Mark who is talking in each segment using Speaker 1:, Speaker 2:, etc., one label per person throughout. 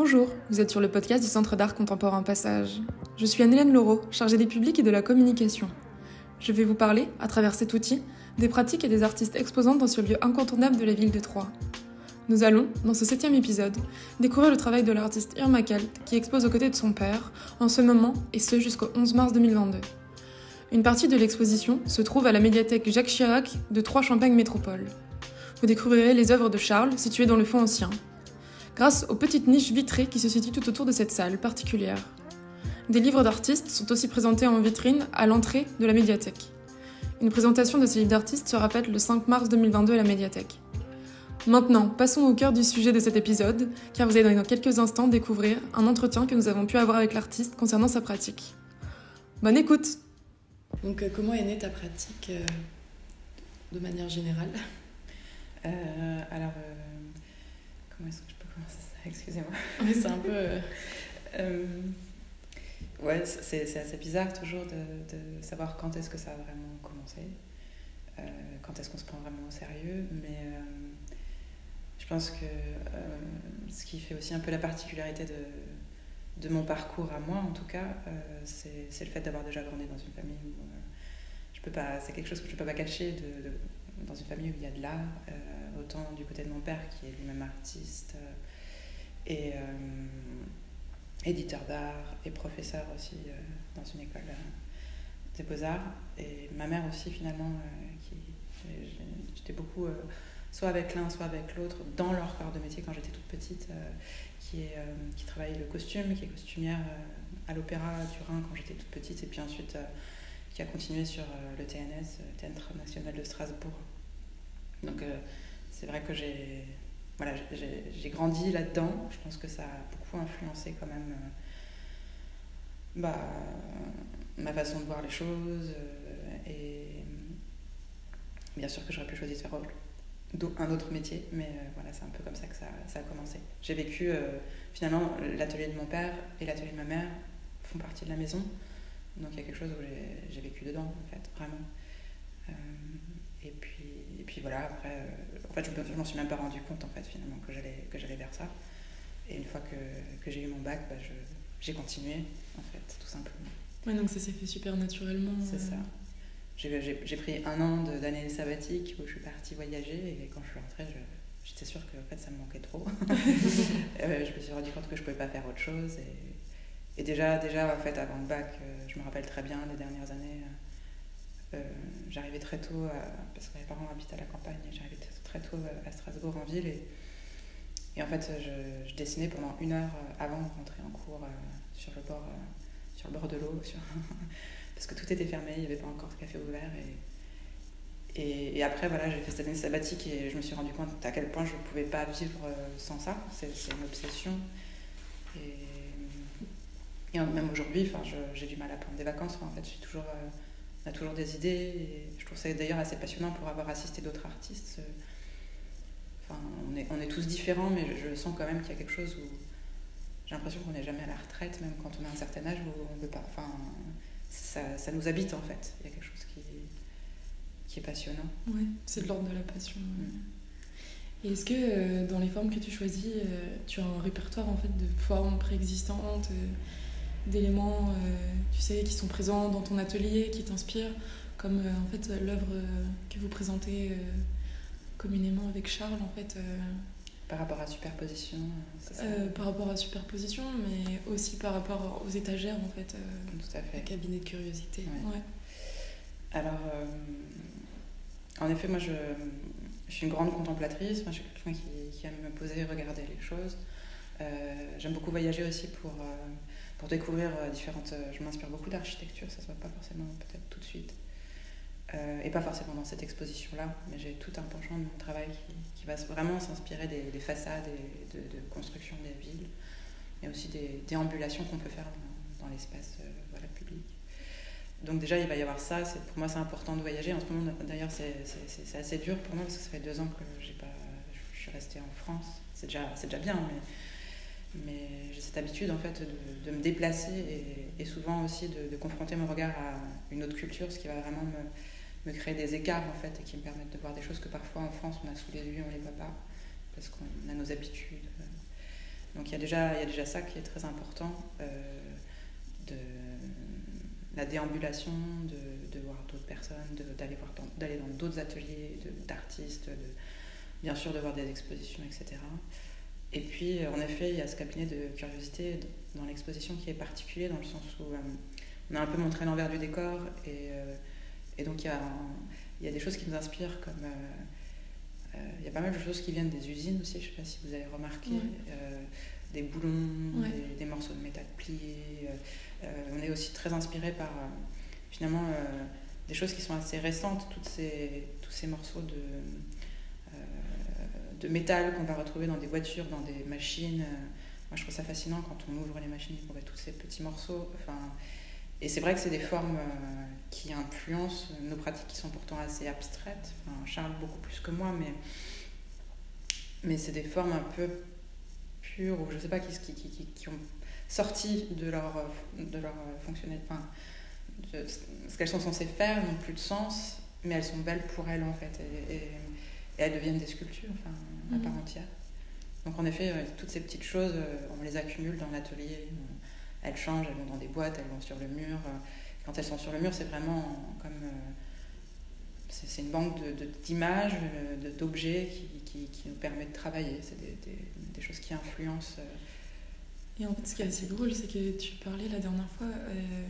Speaker 1: Bonjour, vous êtes sur le podcast du Centre d'art contemporain Passage. Je suis Anne-Hélène Laureau, chargée des publics et de la communication. Je vais vous parler, à travers cet outil, des pratiques et des artistes exposants dans ce lieu incontournable de la ville de Troyes. Nous allons, dans ce septième épisode, découvrir le travail de l'artiste Irma Kalt, qui expose aux côtés de son père, en ce moment, et ce jusqu'au 11 mars 2022. Une partie de l'exposition se trouve à la médiathèque Jacques Chirac de Troyes-Champagne Métropole. Vous découvrirez les œuvres de Charles, situées dans le fond ancien, grâce aux petites niches vitrées qui se situent tout autour de cette salle particulière. Des livres d'artistes sont aussi présentés en vitrine à l'entrée de la médiathèque. Une présentation de ces livres d'artistes sera faite le 5 mars 2022 à la médiathèque. Maintenant, passons au cœur du sujet de cet épisode, car vous allez dans quelques instants découvrir un entretien que nous avons pu avoir avec l'artiste concernant sa pratique. Bonne écoute
Speaker 2: Donc, euh, comment est née ta pratique euh, de manière générale?
Speaker 3: Euh, alors, euh, comment est-ce que je Excusez-moi. c'est un peu. euh, euh, ouais, c'est c'est assez bizarre toujours de, de savoir quand est-ce que ça a vraiment commencé, euh, quand est-ce qu'on se prend vraiment au sérieux. Mais euh, je pense que ce qui fait aussi un peu la particularité de, de mon parcours à moi, en tout cas, c'est c'est le fait d'avoir déjà grandi dans une famille où. je peux pas, c'est quelque chose que je ne peux pas cacher de, de- dans une famille où il y a de l'art, autant du côté de mon père qui est lui-même artiste et euh, éditeur d'art et professeur aussi euh, dans une école euh, des beaux-arts, et ma mère aussi finalement, j'étais beaucoup soit avec l'un, soit avec l'autre dans leur corps de métier quand j'étais toute petite, qui, est, qui travaille le costume, qui est costumière à l'Opéra du Rhin quand j'étais toute petite, et puis ensuite qui a continué sur le TNS, Théâtre National de Strasbourg. Donc c'est vrai que j'ai voilà, j'ai- grandi là-dedans. Je pense que ça a beaucoup influencé quand même euh, bah, ma façon de voir les choses. euh, et bien sûr que j'aurais pu choisir de faire un autre métier, mais euh, voilà, c'est un peu comme ça que ça, ça a commencé. J'ai vécu finalement l'atelier de mon père et l'atelier de ma mère font partie de la maison. Donc il y a quelque chose où j'ai- vécu dedans, en fait, vraiment. Et, puis, et puis voilà, après, fait, je, me- je m'en suis même pas rendu compte, en fait, finalement, que j'allais, que j'allais vers ça. Et une fois que, que j'ai eu mon bac, bah, je, j'ai continué, en fait, tout simplement.
Speaker 1: Ouais, donc ça s'est fait super naturellement.
Speaker 3: C'est
Speaker 1: euh,
Speaker 3: ça. J'ai, j'ai, j'ai pris un an de, d'année sabbatique où je suis partie voyager et quand je suis rentrée, je- j'étais sûre que en fait, ça me manquait trop. Euh, je me suis rendu compte que je pouvais pas faire autre chose. Et, et déjà, déjà, en fait, avant le bac, euh, je me rappelle très bien les dernières années. euh, j'arrivais très tôt, à- parce que mes parents habitent à la campagne, j'arrivais très, tôt à Strasbourg en ville. Et, et en fait, je, je dessinais pendant une heure euh, avant de rentrer en cours euh, sur, le bord, euh, sur le bord de l'eau, parce que tout était fermé, il n'y avait pas encore de café ouvert. Et, et, après, voilà, j'ai fait cette année sabbatique et je me suis rendu compte à quel point je ne pouvais pas vivre euh, sans ça. C'est une obsession. Et, même aujourd'hui, j'ai du mal à prendre des vacances. En fait, toujours, euh, on a toujours des idées. Et je trouve ça d'ailleurs assez passionnant pour avoir assisté d'autres artistes. Enfin, on est, on est tous différents, mais je, je sens quand même qu'il y a quelque chose où j'ai l'impression qu'on n'est jamais à la retraite, même quand on a un certain âge où on veut pas. Enfin, ça, ça nous habite en fait. Il y a quelque chose qui, qui est passionnant.
Speaker 1: Ouais, c'est de l'ordre de la passion.
Speaker 3: Mm.
Speaker 1: Et est-ce que euh, dans les formes que tu choisis, euh, tu as un répertoire en fait de formes préexistantes, euh, d'éléments, tu sais, qui sont présents dans ton atelier, qui t'inspirent, comme en fait l'œuvre que vous présentez communément avec Charles, en fait, euh,
Speaker 3: Par rapport à superposition, euh, ça
Speaker 1: euh, par rapport à superposition, mais aussi par rapport aux étagères, en fait, euh,
Speaker 3: Tout à fait.
Speaker 1: cabinet de curiosité.
Speaker 3: Ouais.
Speaker 1: Ouais.
Speaker 3: Alors, euh, en effet, moi, je, je suis une grande contemplatrice. Enfin, je suis quelqu'un qui, qui aime me poser, regarder les choses. J'aime beaucoup voyager aussi pour, pour découvrir différentes... Je m'inspire beaucoup d'architecture, ça se voit pas forcément peut-être tout de suite. Euh, et pas forcément dans cette exposition-là, mais j'ai tout un penchant de mon travail qui, va vraiment s'inspirer des, des façades et de, de construction des villes, mais aussi des déambulations qu'on peut faire dans, l'espace euh, public. Donc déjà, il va y avoir ça. Pour moi, c'est important de voyager. En ce moment, d'ailleurs, c'est assez dur pour moi parce que ça fait deux ans que pas, je suis restée en France. C'est déjà, déjà bien, mais, mais j'ai cette habitude en fait de, me déplacer et, et souvent aussi de, de confronter mon regard à une autre culture, ce qui va vraiment me, me créer des écarts en fait et qui me permettent de voir des choses que parfois en France on a sous les yeux, on les voit pas parce qu'on a nos habitudes. Donc il y, a déjà, y a déjà ça qui est très important, de la déambulation, de, de voir d'autres personnes, d'aller dans d'autres ateliers d'artistes, bien sûr de voir des expositions, etc. Et puis, en effet, il y a ce cabinet de curiosité dans l'exposition qui est particulier, dans le sens où on a un peu montré l'envers du décor, et, et donc il y a il y a des choses qui nous inspirent, comme. Euh, euh, il y a pas mal de choses qui viennent des usines aussi, je ne sais pas si vous avez remarqué. Euh, des boulons, des, morceaux de métal pliés. on est aussi très inspiré par finalement des choses qui sont assez récentes, toutes ces, tous ces morceaux de, de métal qu'on va retrouver dans des voitures, dans des machines. Moi, je trouve ça fascinant quand on ouvre les machines et qu'on voit tous ces petits morceaux. Enfin, et c'est vrai que c'est des formes euh, qui influencent nos pratiques qui sont pourtant assez abstraites. Enfin, Charles beaucoup plus que moi, mais, mais c'est des formes un peu pures, ou je sais pas, qui, qui, qui, qui ont sorti de leur, de leur fonctionnalité. Enfin, ce qu'elles sont censées faire n'ont plus de sens, mais elles sont belles pour elles en fait. Et, et, elles deviennent des sculptures enfin, à part mhm. entière. Donc en effet, euh, toutes ces petites choses, euh, on les accumule dans l'atelier elles changent, elles vont dans des boîtes, elles vont sur le mur. Quand elles sont sur le mur, c'est vraiment comme. Euh, c'est une banque d'images, de, d'objets qui, qui, nous permet de travailler. C'est des, des, choses qui influencent. Euh,
Speaker 1: Et en fait, ce qui est assez drôle, c'est que tu parlais la dernière fois euh,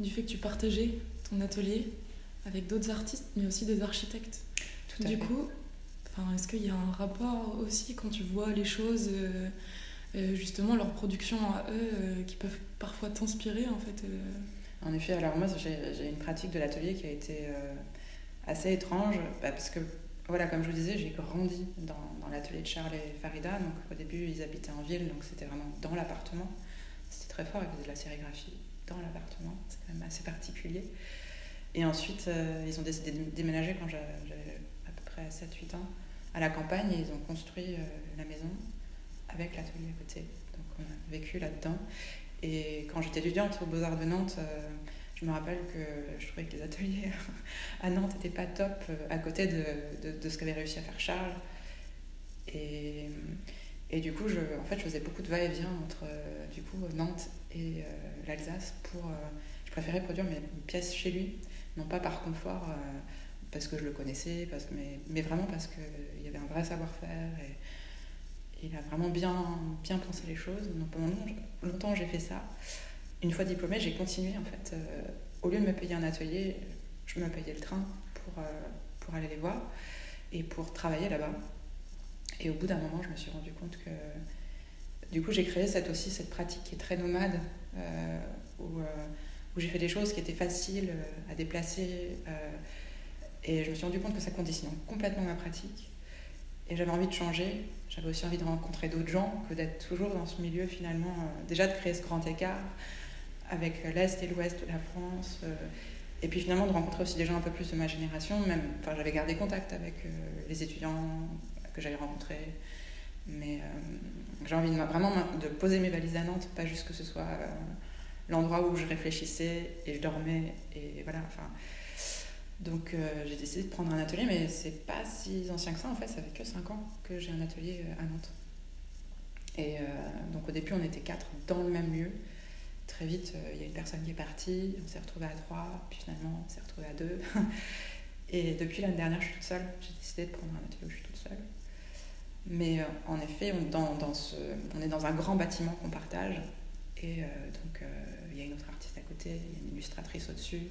Speaker 1: du fait que tu partageais ton atelier avec d'autres artistes, mais aussi des architectes. Tout du coup, est-ce qu'il y a un rapport aussi quand tu vois les choses justement leur production à eux qui peuvent parfois t'inspirer en fait euh.
Speaker 3: En effet, alors moi j'ai une pratique de l'atelier qui a été euh, assez étrange bah, parce que voilà, comme je vous disais, j'ai grandi dans, dans l'atelier de Charles et Farida. Donc au début, ils habitaient en ville, donc c'était vraiment dans l'appartement. C'était très fort, ils faisaient de la sérigraphie dans l'appartement. C'est quand même assez particulier. Et ensuite, ils ont décidé de déménager quand j'avais à peu près 7-8 ans à la campagne et ils ont construit la maison avec l'atelier à côté. Donc on a vécu là-dedans. Et quand j'étais étudiante aux Beaux-Arts de Nantes, euh, je me rappelle que je trouvais que les ateliers à Nantes n'étaient pas top euh, à côté de, de, ce qu'avait réussi à faire Charles. Et, et, du coup, je, en fait, je faisais beaucoup de va-et-vient entre euh, du coup, Nantes et l'Alsace je préférais produire mes pièces chez lui, non pas par confort, parce que je le connaissais, mais, mais vraiment parce qu'il y avait un vrai savoir-faire. Il a vraiment bien, pensé les choses. Donc pendant longtemps, j'ai fait ça. Une fois diplômée, j'ai continué en fait. Euh, au lieu de me payer un atelier, je me payais le train pour, euh, pour aller les voir et pour travailler là-bas. Et au bout d'un moment, je me suis rendu compte que du coup, j'ai créé cette, aussi cette pratique qui est très nomade, euh, où, où j'ai fait des choses qui étaient faciles à déplacer. et je me suis rendu compte que ça conditionnait complètement ma pratique. Et j'avais envie de changer. J'avais aussi envie de rencontrer d'autres gens que d'être toujours dans ce milieu finalement. Euh, déjà de créer ce grand écart avec l'Est et l'Ouest de la France. Euh, et puis finalement de rencontrer aussi des gens un peu plus de ma génération. J'avais gardé contact avec euh, les étudiants que j'avais rencontrés. Mais j'ai envie de, vraiment de poser mes valises à Nantes, pas juste que ce soit l'endroit où je réfléchissais et je dormais. Et voilà, enfin donc euh, j'ai décidé de prendre un atelier, mais c'est pas si ancien que ça en fait, ça fait que 5 ans que j'ai un atelier euh, à Nantes. Et euh, donc au début on était quatre dans le même lieu. Très vite il y a une personne qui est partie, on s'est retrouvé à trois, puis finalement on s'est retrouvé à deux. Et depuis l'année dernière je suis toute seule, j'ai décidé de prendre un atelier où je suis toute seule. Mais en effet on, on est dans un grand bâtiment qu'on partage. Et donc il y a une autre artiste à côté, il y a une illustratrice au-dessus.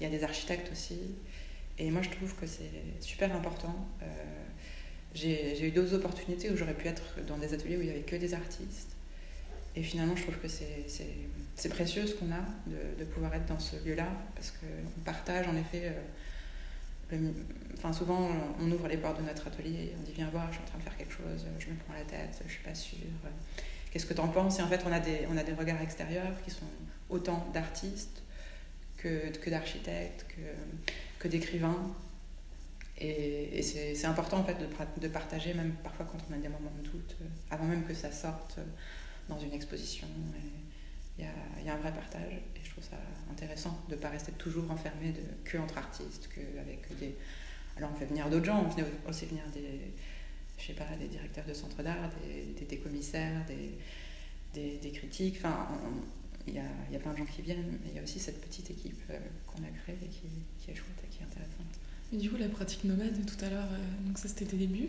Speaker 3: Il y a des architectes aussi. Et moi, je trouve que c'est super important. Euh, j'ai eu d'autres opportunités où j'aurais pu être dans des ateliers où il n'y avait que des artistes. Et finalement, je trouve que c'est précieux ce qu'on a de, pouvoir être dans ce lieu-là, parce qu'on partage en effet. Euh, enfin, souvent, on ouvre les portes de notre atelier, on dit Viens voir, je suis en train de faire quelque chose, je me prends la tête, je suis pas sûre. Qu'est-ce que tu en penses? Et en fait, on a, des, on a des regards extérieurs qui sont autant d'artistes que, que d'architectes, que, que d'écrivains. Et, c'est important en fait de, de, partager, même parfois quand on a des moments de doute, euh, avant même que ça sorte euh, dans une exposition. Il y a, y a, un vrai partage et je trouve ça intéressant de ne pas rester toujours enfermé de, que entre artistes, que avec des... Alors on fait venir d'autres gens, on fait aussi venir des je sais pas, des directeurs de centres d'art, des, des, commissaires, des, des, critiques. Il y a, y a, plein de gens qui viennent, mais il y a aussi cette petite équipe qu'on a créée et qui, qui, est chouette et qui est intéressante.
Speaker 1: Et du coup, la pratique nomade, tout à l'heure, donc ça c'était tes débuts.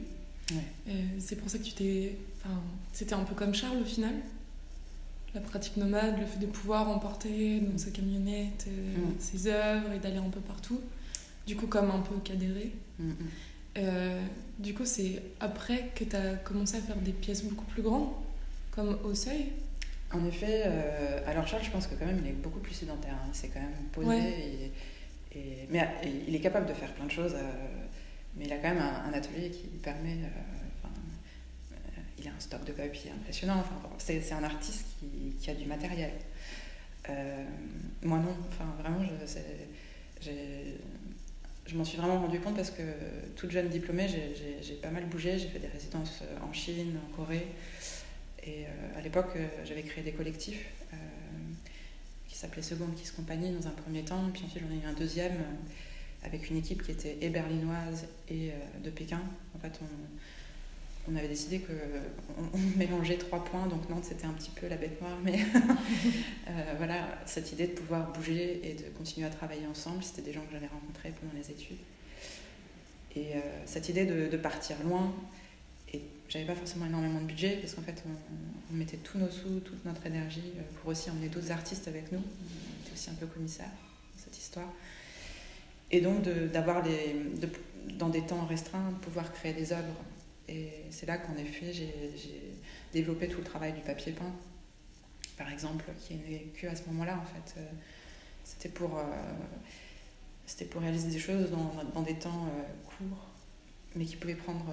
Speaker 3: Ouais.
Speaker 1: c'est pour ça que tu t'es. Enfin, c'était un peu comme Charles au final la pratique nomade, le fait de pouvoir emporter dans sa camionnette mm. ses œuvres et d'aller un peu partout. Du coup, comme un peu cadéré.
Speaker 3: Mm, mm.
Speaker 1: Euh, du coup, c'est après que tu as commencé à faire des pièces beaucoup plus grandes, comme au seuil?
Speaker 3: En effet, euh, alors Charles, je pense que quand même, il est beaucoup plus sédentaire. Hein. C'est quand même posé. Et, mais il est capable de faire plein de choses, euh, mais il a quand même un, atelier qui lui permet. il a un stock de papier impressionnant. Enfin, c'est un artiste qui, qui, a du matériel. moi non, enfin vraiment, j'ai je m'en suis vraiment rendu compte parce que toute jeune diplômée, j'ai pas mal bougé. J'ai fait des résidences euh, en Chine, en Corée. Et euh, à l'époque, euh, j'avais créé des collectifs qui s'appelaient Seconde Kiss Company dans un premier temps. Puis ensuite, j'en ai eu un deuxième avec une équipe qui était et berlinoise et de Pékin. En fait, on, on avait décidé qu'on on mélangeait trois points, donc Nantes c'était un petit peu la bête noire, mais euh, voilà, cette idée de pouvoir bouger et de continuer à travailler ensemble, c'était des gens que j'avais rencontrés pendant les études. Et euh, cette idée de, partir loin, et j'avais pas forcément énormément de budget, parce qu'en fait on, mettait tous nos sous, toute notre énergie euh, pour aussi emmener d'autres artistes avec nous, on était aussi un peu commissaire dans cette histoire. Et donc d'avoir dans des temps restreints, de pouvoir créer des œuvres et c'est là qu'en effet, j'ai développé tout le travail du papier peint, par exemple, qui est né que à ce moment-là, en fait. Euh, c'était pour, euh, pour réaliser des choses dans, dans des temps courts, mais qui pouvaient prendre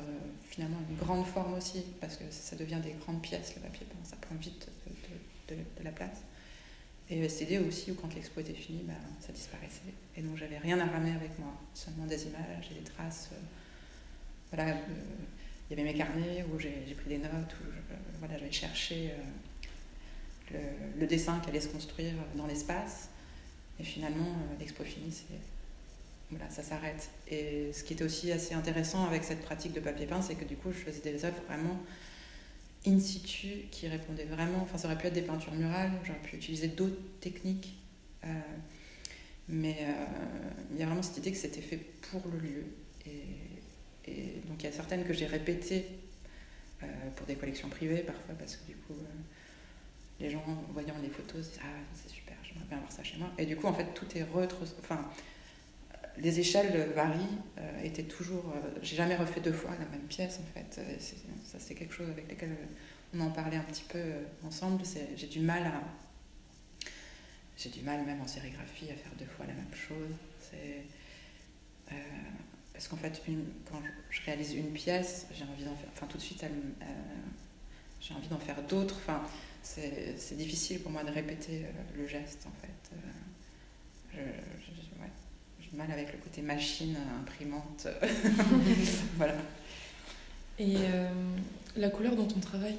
Speaker 3: finalement une grande forme aussi, parce que ça devient des grandes pièces, le papier ça prend vite de, la place. Et cette idée aussi où quand l'expo était finie, ben, ça disparaissait. Et donc j'avais rien à ramener avec moi, seulement des images et des traces. voilà, il y avait mes carnets où j'ai pris des notes, où voilà, j'avais cherché euh, le, dessin qui allait se construire dans l'espace. Et finalement, euh, l'expo finie, voilà, ça s'arrête. Et ce qui était aussi assez intéressant avec cette pratique de papier peint, c'est que du coup, je faisais des œuvres vraiment in situ qui répondaient vraiment. Enfin, ça aurait pu être des peintures murales, j'aurais pu utiliser d'autres techniques. Euh, mais il y a vraiment cette idée que c'était fait pour le lieu. Et donc il y a certaines que j'ai répétées euh, pour des collections privées parfois parce que du coup euh, les gens voyant les photos se disent ah c'est super j'aimerais bien avoir ça chez moi et du coup en fait tout est retro enfin les échelles varient euh, toujours j'ai jamais refait deux fois la même pièce en fait ça c'est quelque chose avec lequel on en parlait un petit peu ensemble j'ai du mal à j'ai du mal même en sérigraphie à faire deux fois la même chose c'est parce qu'en fait, quand je réalise une pièce, j'ai envie d'en faire, enfin tout de suite, euh, j'ai envie d'en faire d'autres. Enfin, c'est difficile pour moi de répéter euh, le geste, en fait. Euh, mal avec le côté machine, imprimante. voilà.
Speaker 1: Et la couleur dont on travaille,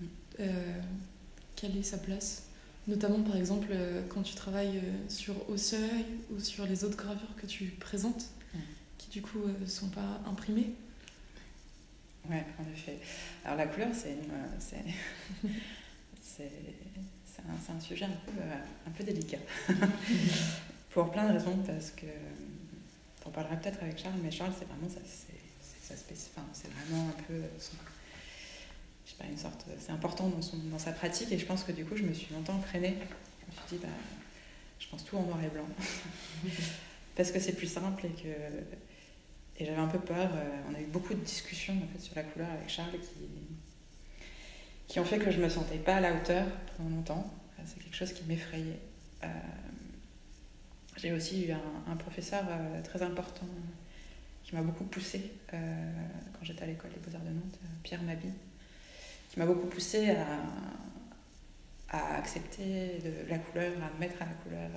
Speaker 1: mm. quelle est sa place? Notamment, par exemple, quand tu travailles sur Au Seuil ou sur les autres gravures que tu présentes du coup ne euh, sont pas imprimés
Speaker 3: Ouais, en effet. Alors la couleur, c'est c'est c'est un, un, sujet un peu, euh, un peu délicat. Pour plein de raisons, parce que on parlera peut-être avec Charles, mais Charles, c'est vraiment ça, c'est vraiment un peu je sais pas, une sorte, c'est important dans, son, dans sa pratique, et je pense que du coup, je me suis longtemps freinée. Je me suis dit, bah, je pense tout en noir et blanc, parce que c'est plus simple et que et j'avais un peu peur. Euh, on a eu beaucoup de discussions en fait, sur la couleur avec Charles qui, qui ont fait que je me sentais pas à la hauteur pendant longtemps. C'est quelque chose qui m'effrayait. Euh, j'ai aussi eu un, professeur euh, très important qui m'a beaucoup poussé quand j'étais à l'école des Beaux-Arts de Nantes, Pierre Mabi, qui m'a beaucoup poussé à, accepter la couleur, à me mettre à la couleur.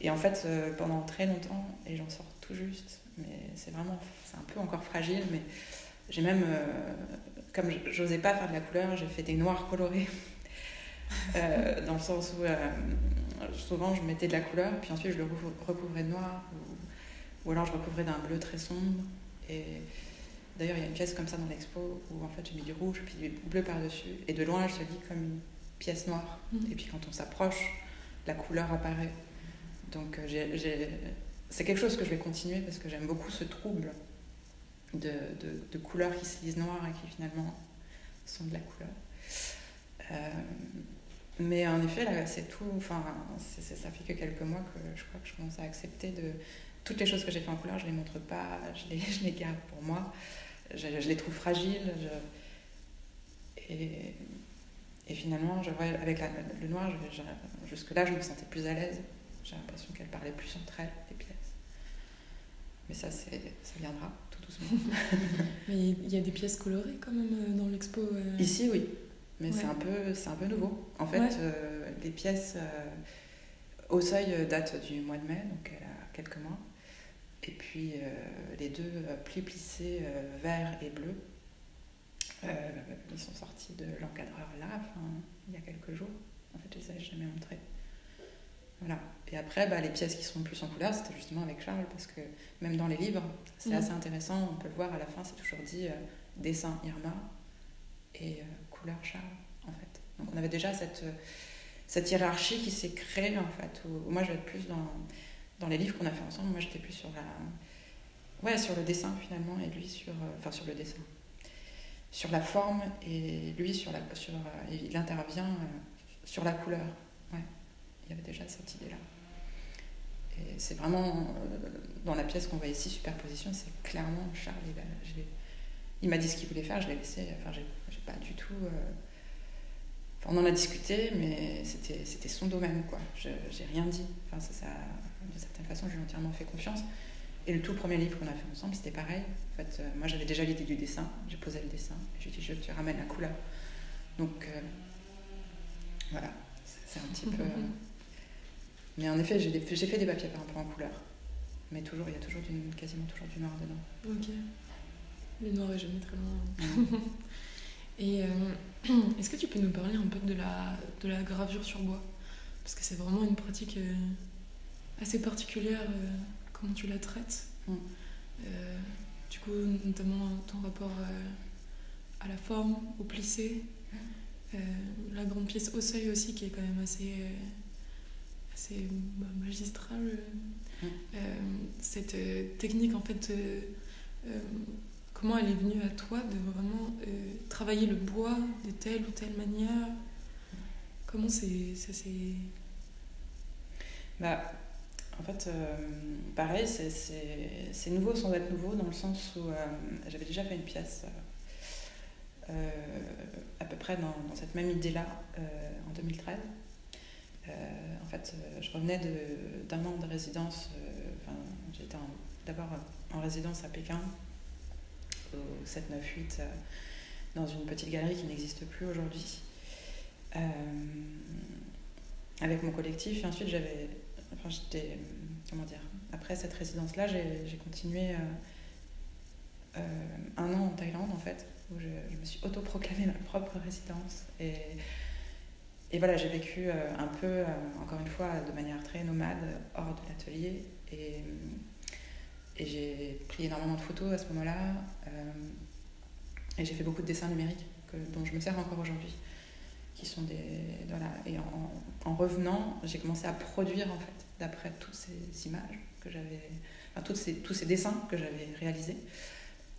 Speaker 3: Et en fait, pendant très longtemps, et j'en sors tout juste, mais c'est vraiment, c'est un peu encore fragile, mais j'ai même, euh, comme j'osais pas faire de la couleur, j'ai fait des noirs colorés. Euh, dans le sens où euh, souvent je mettais de la couleur, puis ensuite je le recouvrais de noir, ou, ou alors je recouvrais d'un bleu très sombre. Et D'ailleurs, il y a une pièce comme ça dans l'expo où en fait j'ai mis du rouge puis du bleu par-dessus. Et de loin, je se lis comme une pièce noire.
Speaker 1: Mhm.
Speaker 3: Et puis quand on s'approche, la couleur apparaît. Donc euh, j'ai- c'est quelque chose que je vais continuer parce que j'aime beaucoup ce trouble de, de- de couleurs qui se lisent noires et qui finalement sont de la couleur. Euh, mais en effet, là, c'est tout. Enfin, ça fait que quelques mois que je crois que je commence à accepter de toutes les choses que j'ai fait en couleur. Je les montre pas, je les, je les garde pour moi. Je, je les trouve fragiles. je- et, et finalement, je vois avec la- le noir, jusque-là, je me sentais plus à l'aise. J'ai l'impression qu'elles parlaient plus entre elles, les pièces. Mais ça, c'est, ça viendra tout doucement.
Speaker 1: Mais il y a des pièces colorées quand même euh, dans l'expo. euh?
Speaker 3: Ici, oui. Mais
Speaker 1: Ouais.
Speaker 3: c'est un peu, un peu nouveau. En fait,
Speaker 1: Ouais.
Speaker 3: euh, les pièces euh, au seuil euh, datent du mois de mai, donc elle a quelques mois. Et puis euh, les deux plis plissés vert et bleu, ils sont sortis de l'encadreur là, enfin, il y a quelques jours. En fait, je les avais jamais montrés. Voilà. Et après, bah, les pièces qui sont plus en couleur, c'était justement avec Charles, parce que même dans les livres, c'est
Speaker 1: Mhm.
Speaker 3: assez intéressant. On peut le voir à la fin, c'est toujours dit dessin Irma et couleur Charles, en fait. Donc on avait déjà cette, cette hiérarchie qui s'est créée, en fait. Où, où moi, être plus dans, dans les livres qu'on a fait ensemble. Moi, j'étais plus sur la... Ouais, sur le dessin, finalement, et lui sur... euh, Enfin, sur le dessin. Sur la forme, et lui sur la... Sur, euh, il intervient euh, sur la couleur. Ouais, il y avait déjà cette idée-là. Et c'est vraiment... dans la pièce qu'on voit ici, superposition, c'est clairement Charles, il m'a dit ce qu'il voulait faire, je l'ai laissé. Enfin, j'ai pas du tout. euh, Enfin, on en a discuté, mais c'était son domaine, quoi. J'ai rien dit. Enfin, ça, ça, de certaine façon, je lui ai entièrement fait confiance. Et le tout premier livre qu'on a fait ensemble, c'était pareil. En fait, euh, moi, j'avais déjà l'idée du dessin. J'ai posé le dessin. J'ai dit, je te ramène la couleur. Donc, euh, voilà. C'est un petit peu. euh, Mais en effet, j'ai des- fait des papiers par peu en couleur. Mais toujours, il y a toujours quasiment toujours du noir dedans.
Speaker 1: Ok. Le noir est jamais très loin.
Speaker 3: Mm.
Speaker 1: Et euh, est-ce que tu peux nous parler un peu de la, de la gravure sur bois? Parce que c'est vraiment une pratique euh, assez particulière. euh, comment tu la traites
Speaker 3: Mm.
Speaker 1: Du coup, notamment ton rapport à la forme, au plissé. Euh, la grande pièce au seuil aussi, qui est quand même assez, assez bah, magistrale.
Speaker 3: Mm.
Speaker 1: Cette technique, en fait, comment elle est venue à toi de vraiment euh, travailler le bois de telle ou telle manière? Comment c'est, ça s'est...
Speaker 3: Bah, en fait, euh, pareil, c'est- nouveau sans être nouveau, dans le sens où euh, j'avais déjà fait une pièce à peu près dans, cette même idée-là en 2013. Euh, en fait, je revenais d'un an de résidence. J'étais d'abord en résidence à Pékin, au 798, euh, dans une petite galerie qui n'existe plus aujourd'hui, euh, avec mon collectif. Et ensuite, j'avais enfin j'étais comment dire après cette résidence là j'ai continué euh, un an en Thaïlande en fait où je, me suis autoproclamée ma propre résidence et et voilà j'ai vécu un peu encore une fois de manière très nomade hors de l'atelier et et j'ai pris énormément de photos à ce moment-là euh, et j'ai fait beaucoup de dessins numériques que, dont je me sers encore aujourd'hui qui sont des et en, en revenant j'ai commencé à produire en fait d'après toutes ces images que j'avais toutes ces, tous ces dessins que j'avais réalisés.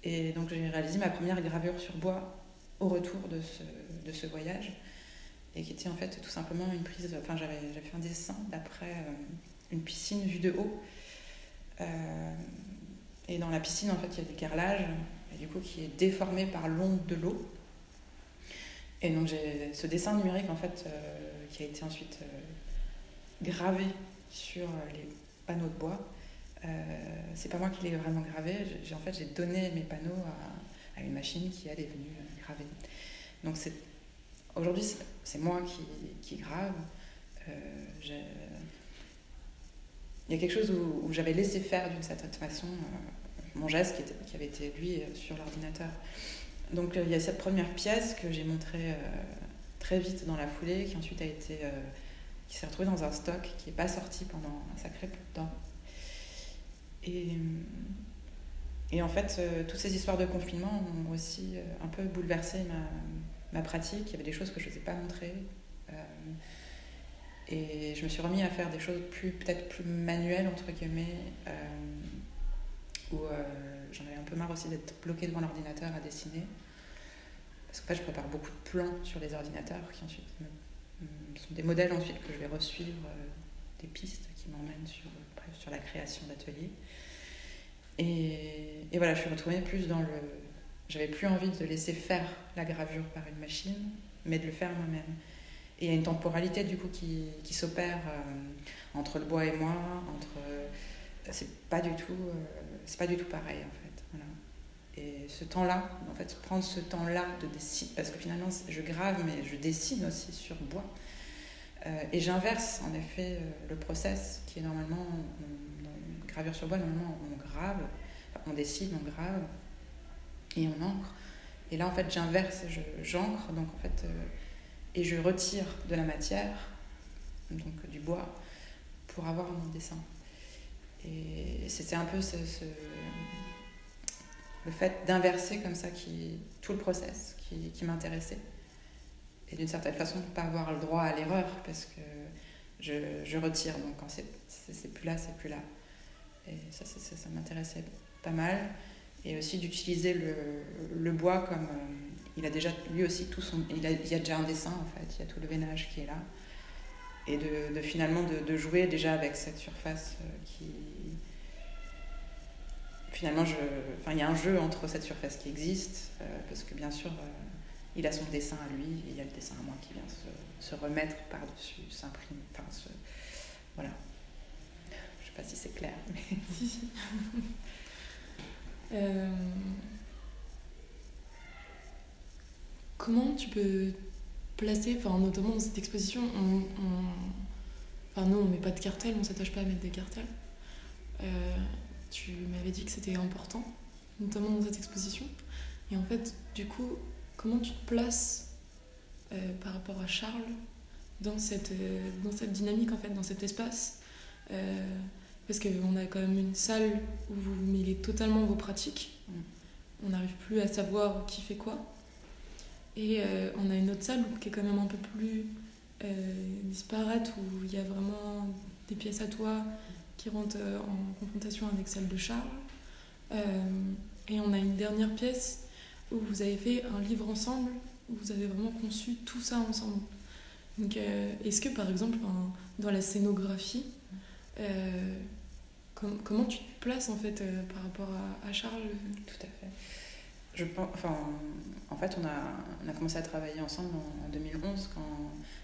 Speaker 3: Et donc j'ai réalisé ma première gravure sur bois au retour de ce, de ce voyage et qui était en fait tout simplement une prise enfin j'avais fait un dessin d'après euh, une piscine vue de haut et dans la piscine en fait il y a du carrelage et du coup qui est déformé par l'onde de l'eau et donc ce dessin numérique en fait euh, qui a été ensuite euh, gravé sur les panneaux de bois. Euh, c'est pas moi qui l'ai vraiment gravé. J'ai, en fait j'ai donné mes panneaux à, une machine qui elle est venue euh, graver. Donc aujourd'hui c'est, moi qui, grave. Euh, il y a quelque chose où, j'avais laissé faire d'une certaine façon euh, mon geste qui, avait été lui euh, sur l'ordinateur. Donc euh, il y a cette première pièce que j'ai montrée très vite dans la foulée, qui ensuite a été, qui s'est retrouvée dans un stock, qui n'est pas sorti pendant un sacré peu de temps. Et, et en fait, toutes ces histoires de confinement ont aussi un peu bouleversé ma, ma pratique. Il y avait des choses que je ne vous ai pas montrées. Et je me suis remis à faire des choses plus peut-être plus manuelles, entre guillemets, où j'en avais un peu marre aussi d'être bloquée devant l'ordinateur à dessiner. Parce qu'en fait, je prépare beaucoup de plans sur les ordinateurs qui ensuite sont des modèles ensuite que je vais resuivre, euh, des pistes qui m'emmènent sur, sur la création d'ateliers. Et, et, voilà, je suis retrouvée plus dans le. J'avais plus envie de laisser faire la gravure par une machine, mais de le faire moi-même. Et il y a une temporalité du coup qui, qui s'opère euh, entre le bois et moi, entre. Euh, c'est pas du tout, c'est pas du tout pareil en fait. Et ce temps-là, en fait, prendre ce temps-là de dessiner, parce que finalement, je grave, mais je dessine aussi sur bois. Euh, et j'inverse, en effet, euh, le process qui est normalement, une gravure sur bois, normalement, on grave, on dessine, on grave, et on encre. Et là, en fait, j'inverse, j'encre, donc en fait, euh, et je retire de la matière, donc du bois, pour avoir mon dessin. Et c'était un peu ce le fait d'inverser comme ça qui, tout le process qui, qui m'intéressait. Et d'une certaine façon, pas avoir le droit à l'erreur parce que je, je, retire. Donc quand c'est plus là, c'est plus là. Et ça, ça, ça, m'intéressait pas mal. Et aussi d'utiliser le, bois comme. Euh, il a déjà lui aussi tout son. Il, y a déjà un dessin en fait, il y a tout le veinage qui est là. Et de, finalement de, jouer déjà avec cette surface euh, qui, finalement, je, enfin, il y a un jeu entre cette surface qui existe, euh, parce que bien sûr, il a son dessin à lui, il y a le dessin à moi qui vient se, remettre par-dessus, s'imprimer, enfin, voilà. Je sais pas si c'est clair, mais... si.
Speaker 1: euh... Comment tu peux placer, enfin, notamment dans cette exposition, on, on... Enfin, nous, on met pas de cartel, on s'attache pas à mettre des cartels. Euh tu m'avais dit que c'était important, notamment dans cette exposition. Et en fait, du coup, comment tu te places euh, par rapport à Charles dans cette, dans cette dynamique, en fait, dans cet espace Parce qu'on a quand même une salle où vous mêlez totalement vos pratiques. On n'arrive plus à savoir qui fait quoi. Et on a une autre salle qui est quand même un peu plus disparate, où il y a vraiment des pièces à toi, qui rentre euh, en confrontation avec celle de Charles. Euh, et on a une dernière pièce où vous avez fait un livre ensemble, où vous avez vraiment conçu tout ça ensemble. Donc, euh, est-ce que par exemple, dans la scénographie, comment tu te places en fait par rapport à, Charles?
Speaker 3: Tout à fait. Je pense, enfin, en fait, on a, on a commencé à travailler ensemble en, en 2011 quand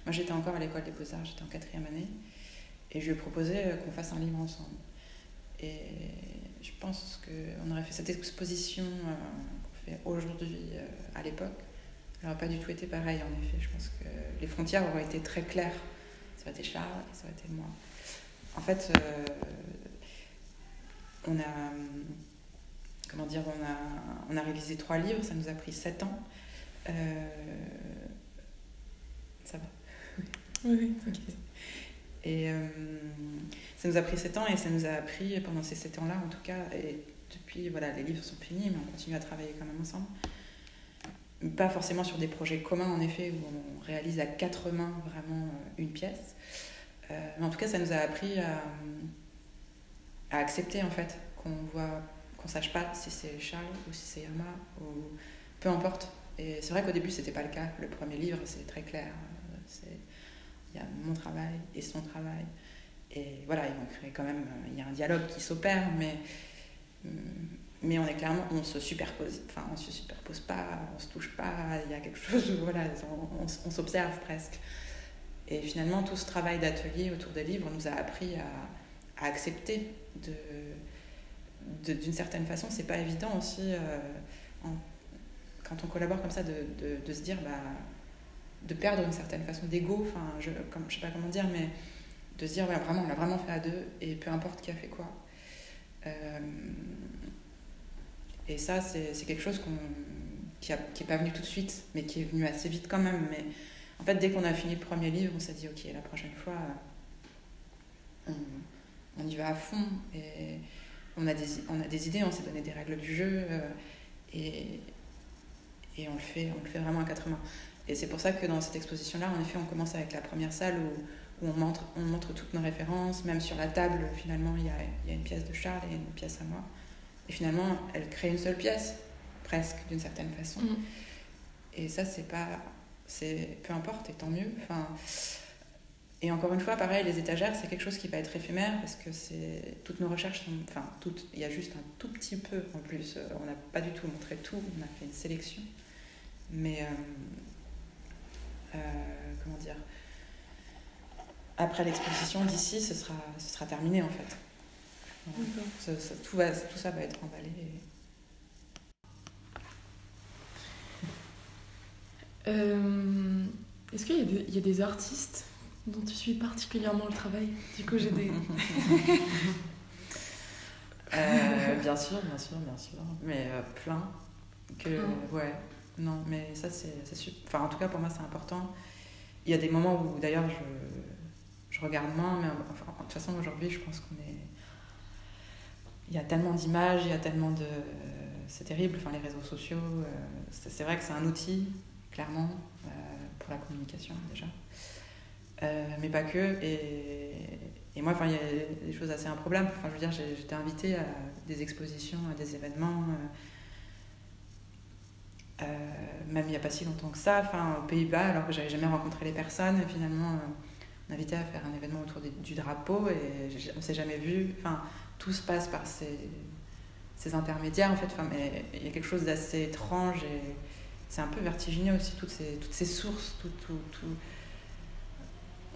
Speaker 3: moi j'étais encore à l'école des beaux-arts, j'étais en quatrième année. Et je lui ai proposé euh, qu'on fasse un livre ensemble. Et je pense qu'on aurait fait cette exposition euh, qu'on fait aujourd'hui euh, à l'époque. Elle n'aurait pas du tout été pareil, en effet. Je pense que les frontières auraient été très claires. Ça aurait été Charles et ça aurait été moi. En fait, on a. Comment dire on a, on a réalisé trois livres, ça nous a pris sept ans. ça va
Speaker 1: Oui, oui, ok.
Speaker 3: Et euh, ça nous a pris 7 ans et ça nous a appris pendant ces 7 ans-là, en tout cas, et depuis, voilà, les livres sont finis, mais on continue à travailler quand même ensemble. Pas forcément sur des projets communs, en effet, où on réalise à quatre mains vraiment euh, une pièce. Euh, mais en tout cas, ça nous a appris à, à accepter, en fait, qu'on voit, qu'on sache pas si c'est Charles ou si c'est Irma, ou peu importe. Et c'est vrai qu'au début, c'était pas le cas. Le premier livre, c'est très clair. C'est il y a mon travail et son travail. Et voilà, ils vont créer quand même, euh, il y a un dialogue qui s'opère, mais, mm, mais on est clairement, on se superpose, enfin on se superpose pas, on se touche pas, il y a quelque chose, voilà, on, s'observe presque. Et finalement, tout ce travail d'atelier autour des livres nous a appris à, à accepter de, d'une certaine façon, c'est pas évident aussi euh, quand on collabore comme ça de, de, se dire bah de perdre une certaine façon d'ego, enfin, je, comme, je sais pas comment dire, mais de se dire, vraiment, on l'a vraiment fait à deux, et peu importe qui a fait quoi. Euh, et ça, c'est quelque chose qui n'est pas venu tout de suite, mais qui est venu assez vite quand même. Mais en fait, dès qu'on a fini le premier livre, on s'est dit, ok, la prochaine fois, on, on, y va à fond. Et, on a des, on a des idées, on s'est donné des règles du jeu et, et on, le fait, on le fait vraiment à quatre mains. Et c'est pour ça que dans cette exposition-là, en effet, on commence avec la première salle où, où, on, montre, on montre toutes nos références. Même sur la table, finalement, il y a, il y a une pièce de Charles et une pièce à moi. Et finalement, elle crée une seule pièce, presque, d'une certaine façon. Mm. Et ça, c'est pas. c'est Peu importe, et tant mieux. Enfin, et encore une fois, pareil, les étagères, c'est quelque chose qui va être éphémère parce que c'est toutes nos recherches sont. Enfin, toutes, il y a juste un tout petit peu en plus. Euh, on n'a pas du tout montré tout, on a fait une sélection. Mais. Euh, euh, comment dire Après l'exposition, d'ici, ce sera, ce sera terminé en fait. tout, va, tout ça va être emballé.
Speaker 1: Est-ce qu'il y, y, a des artistes dont tu suis particulièrement le travail Du coup, j'ai des.
Speaker 3: Euh, bien sûr, bien sûr, bien sûr. Mais euh, plein. Que, ah. Ouais, non, mais ça, c'est. Enfin, en tout cas, pour moi, c'est important. Il y a des moments où, d'ailleurs, je, je regarde moins, mais enfin, de toute façon, aujourd'hui, je pense qu'on est. Il y a tellement d'images, il y a tellement de. C'est terrible, enfin, les réseaux sociaux. Euh, c'est vrai que c'est un outil, clairement, pour la communication, déjà. Euh, mais pas que. Et, et moi, il y a des choses assez improbables. Enfin, je veux dire, j'étais invitée à des expositions, à des événements, euh, euh, même il n'y a pas si longtemps que ça, enfin, aux Pays-Bas, alors que j'avais jamais rencontré les personnes. Finalement, on invité à faire un événement autour du drapeau et on s'est jamais vu. Enfin, tout se passe par ces, ces intermédiaires, en fait. Enfin, mais il y a quelque chose d'assez étrange et c'est un peu vertigineux aussi, toutes ces, toutes ces sources, tout, tout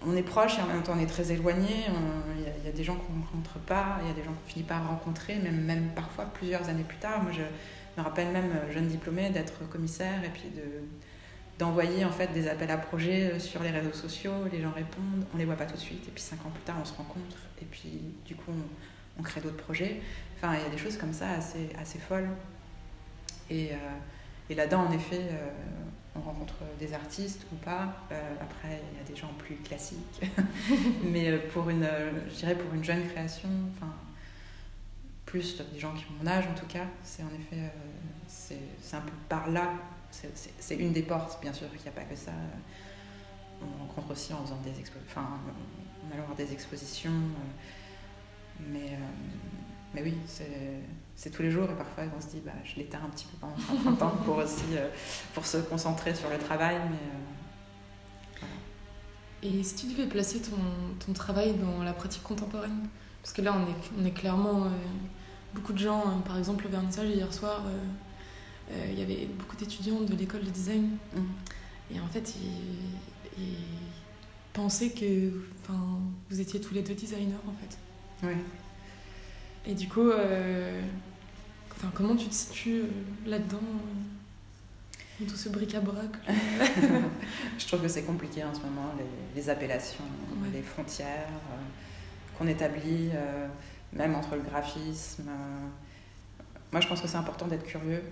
Speaker 3: on est proche et en même temps on est très éloigné. Il y, a des gens qu'on ne rencontre pas, il y a des gens qu'on finit par rencontrer, même, parfois plusieurs années plus tard. Moi, je me rappelle même, euh, jeune diplômée, d'être commissaire et puis de d'envoyer en fait des appels à projets euh, sur les réseaux sociaux, les gens répondent, on les voit pas tout de suite, et puis cinq ans plus tard on se rencontre, et puis du coup on, crée d'autres projets. Enfin, il y a des choses comme ça assez, folles. Euh, et là-dedans, en effet, on rencontre des artistes ou pas. Euh, après, il y a des gens plus classiques. Mais euh, pour une, je dirais pour une jeune création, enfin, plus des gens qui ont mon âge en tout cas, c'est en effet, euh, c'est un peu par là. C'est une des portes, bien sûr, qu'il n'y a pas que ça. On rencontre aussi en faisant des enfin, en allant voir des expositions. mais, mais oui, c'est c'est tous les jours et parfois on se dit bah, je l'éteins un petit peu pendant un temps pour aussi euh, pour se concentrer sur le travail mais
Speaker 1: euh, et si tu devais placer ton, ton, travail dans la pratique contemporaine? Parce que là on est, on est clairement euh, beaucoup de gens par exemple le vernissage hier soir il y avait beaucoup d'étudiants de l'école de design. Mm. et en fait ils, ils pensaient que vous étiez tous les deux designers en fait.
Speaker 3: Oui
Speaker 1: et du coup, Enfin, comment tu te situes euh, là-dedans euh, tout ce bric-à-brac
Speaker 3: Je trouve que c'est compliqué en ce moment, les, appellations, les frontières euh, qu'on établit, même entre le graphisme. moi, je pense que c'est important d'être curieux.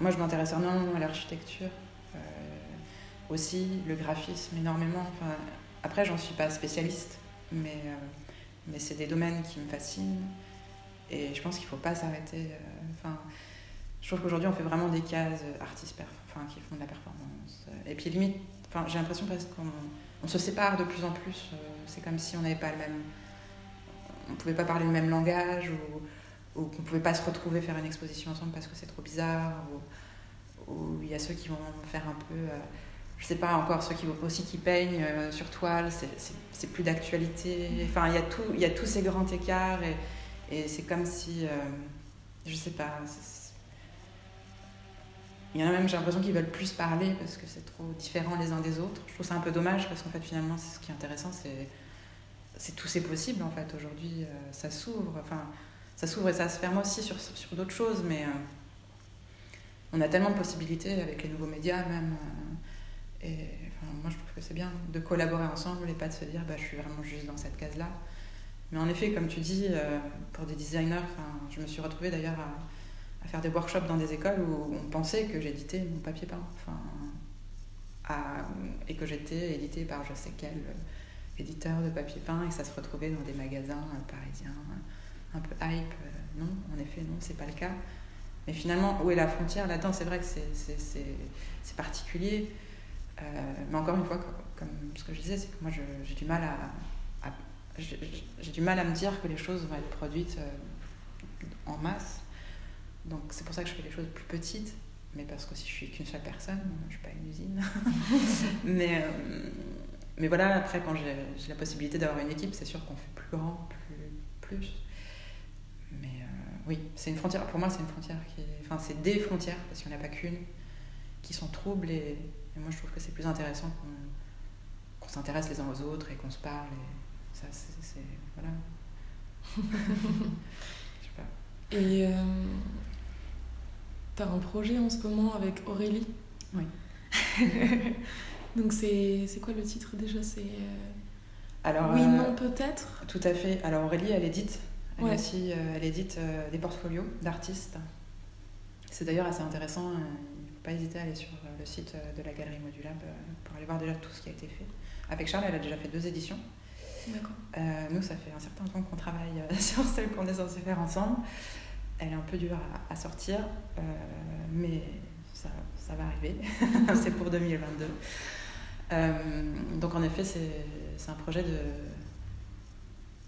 Speaker 3: moi, je m'intéresse énormément à l'architecture, aussi le graphisme énormément. Enfin, après, j'en suis pas spécialiste, mais mais c'est des domaines qui me fascinent et je pense qu'il ne faut pas s'arrêter. Euh, enfin, je trouve qu'aujourd'hui on fait vraiment des cases artistes enfin, qui font de la performance. Et puis limite, enfin, j'ai l'impression presque qu'on on se sépare de plus en plus. Euh, c'est comme si on n'avait pas le même, on pouvait pas parler le même langage ou, ou qu'on pouvait pas se retrouver faire une exposition ensemble parce que c'est trop bizarre ou il y a ceux qui vont faire un peu euh, je sais pas encore ceux qui aussi qui peignent euh, sur toile, c'est plus d'actualité. Enfin, il y a tous ces grands écarts et, c'est comme si, euh, je sais pas. Il y en a même, j'ai l'impression qu'ils veulent plus parler parce que c'est trop différent les uns des autres. Je trouve ça un peu dommage parce qu'en fait, finalement, ce qui est intéressant, c'est c'est tout c'est possible en fait. Aujourd'hui, euh, ça s'ouvre. Enfin, ça s'ouvre et ça se ferme aussi sur, sur d'autres choses, mais on a tellement de possibilités avec les nouveaux médias même. Et moi, je trouve que c'est bien de collaborer ensemble et pas de se dire bah, je suis vraiment juste dans cette case-là. Mais en effet, comme tu dis, euh, pour des designers, je me suis retrouvée d'ailleurs à, faire des workshops dans des écoles où on pensait que j'éditais mon papier peint. Et que j'étais édité par je sais quel éditeur de papier peint et que ça se retrouvait dans des magasins parisiens un peu hype. non, en effet, non, c'est pas le cas. Mais finalement, où est la frontière là-dedans? C'est vrai que c'est particulier. Mais encore une fois, comme ce que je disais, c'est que moi j'ai du mal à, j'ai du mal à me dire que les choses vont être produites en masse. Donc c'est pour ça que je fais les choses plus petites, mais parce que si je suis qu'une seule personne, je suis pas une usine. mais, euh, mais voilà, après quand j'ai la possibilité d'avoir une équipe, c'est sûr qu'on fait plus grand, plus. plus. Mais euh, oui, c'est une frontière, pour moi c'est une frontière qui Enfin c'est des frontières, parce qu'il n'y en a pas qu'une, qui sont troubles et, moi je trouve que c'est plus intéressant qu'on s'intéresse les uns aux autres et qu'on se parle. Et ça c'est... Voilà.
Speaker 1: Et euh, tu as un projet en ce moment avec Aurélie?
Speaker 3: Oui.
Speaker 1: Donc c'est quoi le titre déjà? C'est euh,
Speaker 3: alors
Speaker 1: oui euh, non peut-être?
Speaker 3: Tout à fait. Alors Aurélie elle édite. Elle, aussi, elle édite des portfolios d'artistes. C'est d'ailleurs assez intéressant. Pas hésiter à aller sur le site de la Galerie Modulab pour aller voir déjà tout ce qui a été fait. Avec Charles, elle a déjà fait deux éditions. Euh, nous, ça fait un certain temps qu'on travaille sur celle qu'on est censé faire ensemble. Elle est un peu dure à, sortir, euh, mais ça, ça, va arriver. c'est pour 2022. Euh, donc en effet, c'est un projet de...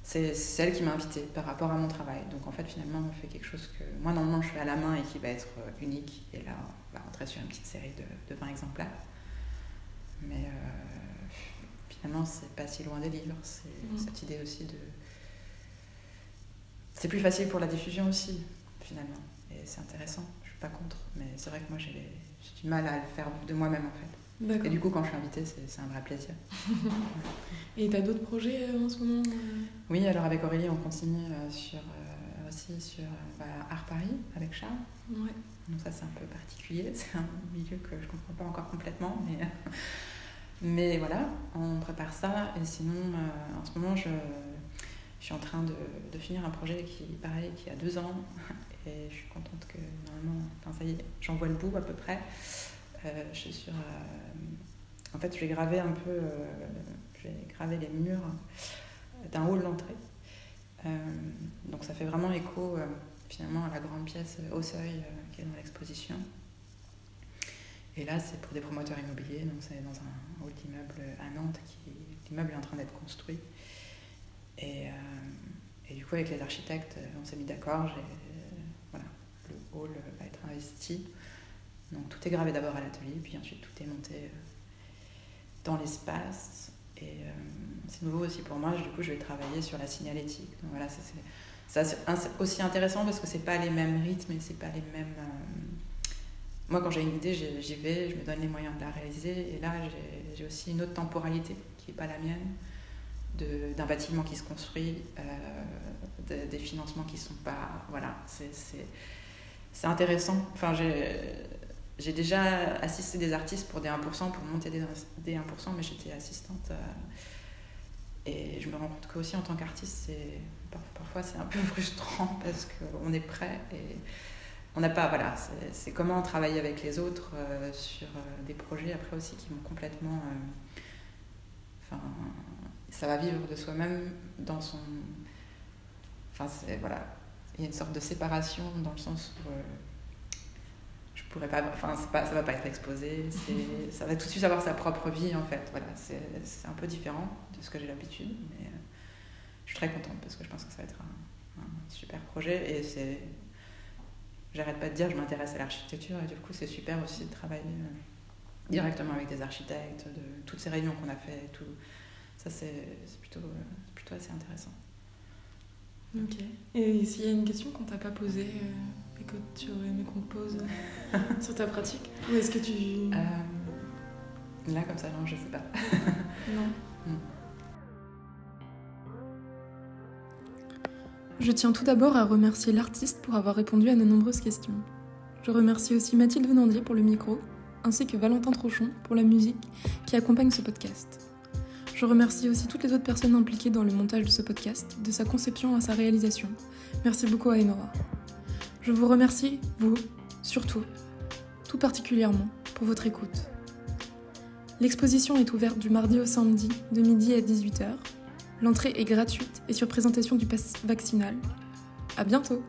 Speaker 3: C'est celle qui m'a invitée par rapport à mon travail. Donc en fait, finalement, on fait quelque chose que moi, normalement, je fais à la main et qui va être unique. Et là, va rentrer sur une petite série de, de 20 exemplaires. Mais finalement, c'est pas si loin des livres. C'est mm. cette idée aussi de. C'est plus facile pour la diffusion aussi, finalement. Et c'est intéressant. Je suis pas contre. Mais c'est vrai que moi, j'ai du mal à le faire de moi-même, en fait. Et du coup, quand je suis invitée, c'est un vrai plaisir.
Speaker 1: Et tu as d'autres projets euh, en ce moment euh?
Speaker 3: Oui, alors avec Aurélie, on continue euh, sur, aussi sur bah, Art Paris avec Charles.
Speaker 1: Ouais.
Speaker 3: Donc ça, c'est un peu particulier. C'est un milieu que je comprends pas encore complètement, mais mais voilà, on prépare ça. Et sinon, euh, en ce moment, je, je, suis en train de, de, finir un projet qui, pareil, qui a deux ans. Et je suis contente que normalement, ça y est, j'en vois le bout à peu près. Euh, je suis sur. Euh, en fait, je vais graver un peu. je vais graver les murs d'un hall d'entrée. donc ça fait vraiment écho finalement à la grande pièce au seuil dans l'exposition. Et là, c'est pour des promoteurs immobiliers, donc c'est dans un hall d'immeuble à Nantes, qui l'immeuble est en train d'être construit. Et, euh, et, du coup, avec les architectes, on s'est mis d'accord. Voilà, le hall va être investi. Donc tout est gravé d'abord à l'atelier, puis ensuite tout est monté euh, dans l'espace. Et euh, c'est nouveau aussi pour moi, du coup je vais travailler sur la signalétique. Donc voilà, c'est aussi intéressant parce que c'est pas les mêmes rythmes et c'est pas les mêmes moi, quand j'ai une idée, j'y vais, je me donne les moyens de la réaliser. Et là, j'ai aussi une autre temporalité qui n'est pas la mienne, d'un bâtiment qui se construit, euh, des financements qui ne sont pas. Voilà, c'est intéressant. Enfin, j'ai déjà assisté des artistes pour des 1%, pour monter des, des 1%, mais j'étais assistante. Euh, et je me rends compte qu'aussi en tant qu'artiste, parfois c'est un peu frustrant parce qu'on est prêt et on n'a pas, voilà, c'est comment travailler avec les autres euh, sur euh, des projets après aussi qui vont complètement. Euh, enfin, ça va vivre de soi-même dans son. Enfin, c'est, voilà, il y a une sorte de séparation dans le sens où je pourrais pas. Enfin, pas, ça va pas être exposé, ça va tout de suite avoir sa propre vie en fait. Voilà, c'est, un peu différent de ce que j'ai l'habitude, mais je suis très contente parce que je pense que ça va être un, un super projet et c'est j'arrête pas de dire je m'intéresse à l'architecture et du coup c'est super aussi de travailler euh, directement avec des architectes, de toutes ces réunions qu'on a fait, tout ça c'est plutôt, plutôt assez intéressant.
Speaker 1: Ok. Et s'il y a une question qu'on t'a pas posée euh, et que tu aurais aimé qu'on te pose euh, sur ta pratique, ou est-ce que tu...
Speaker 3: là comme ça non, je sais pas.
Speaker 1: non. Mm. Je tiens tout d'abord à remercier l'artiste pour avoir répondu à nos nombreuses questions. Je remercie aussi Mathilde Venandier pour le micro, ainsi que Valentin Trochon pour la musique qui accompagne ce podcast. Je remercie aussi toutes les autres personnes impliquées dans le montage de ce podcast, de sa conception à sa réalisation. Merci beaucoup à Enora. Je vous remercie, vous, surtout, tout particulièrement, pour votre écoute. L'exposition est ouverte du mardi au samedi, de midi à 18h. L'entrée est gratuite et sur présentation du pass vaccinal. À bientôt!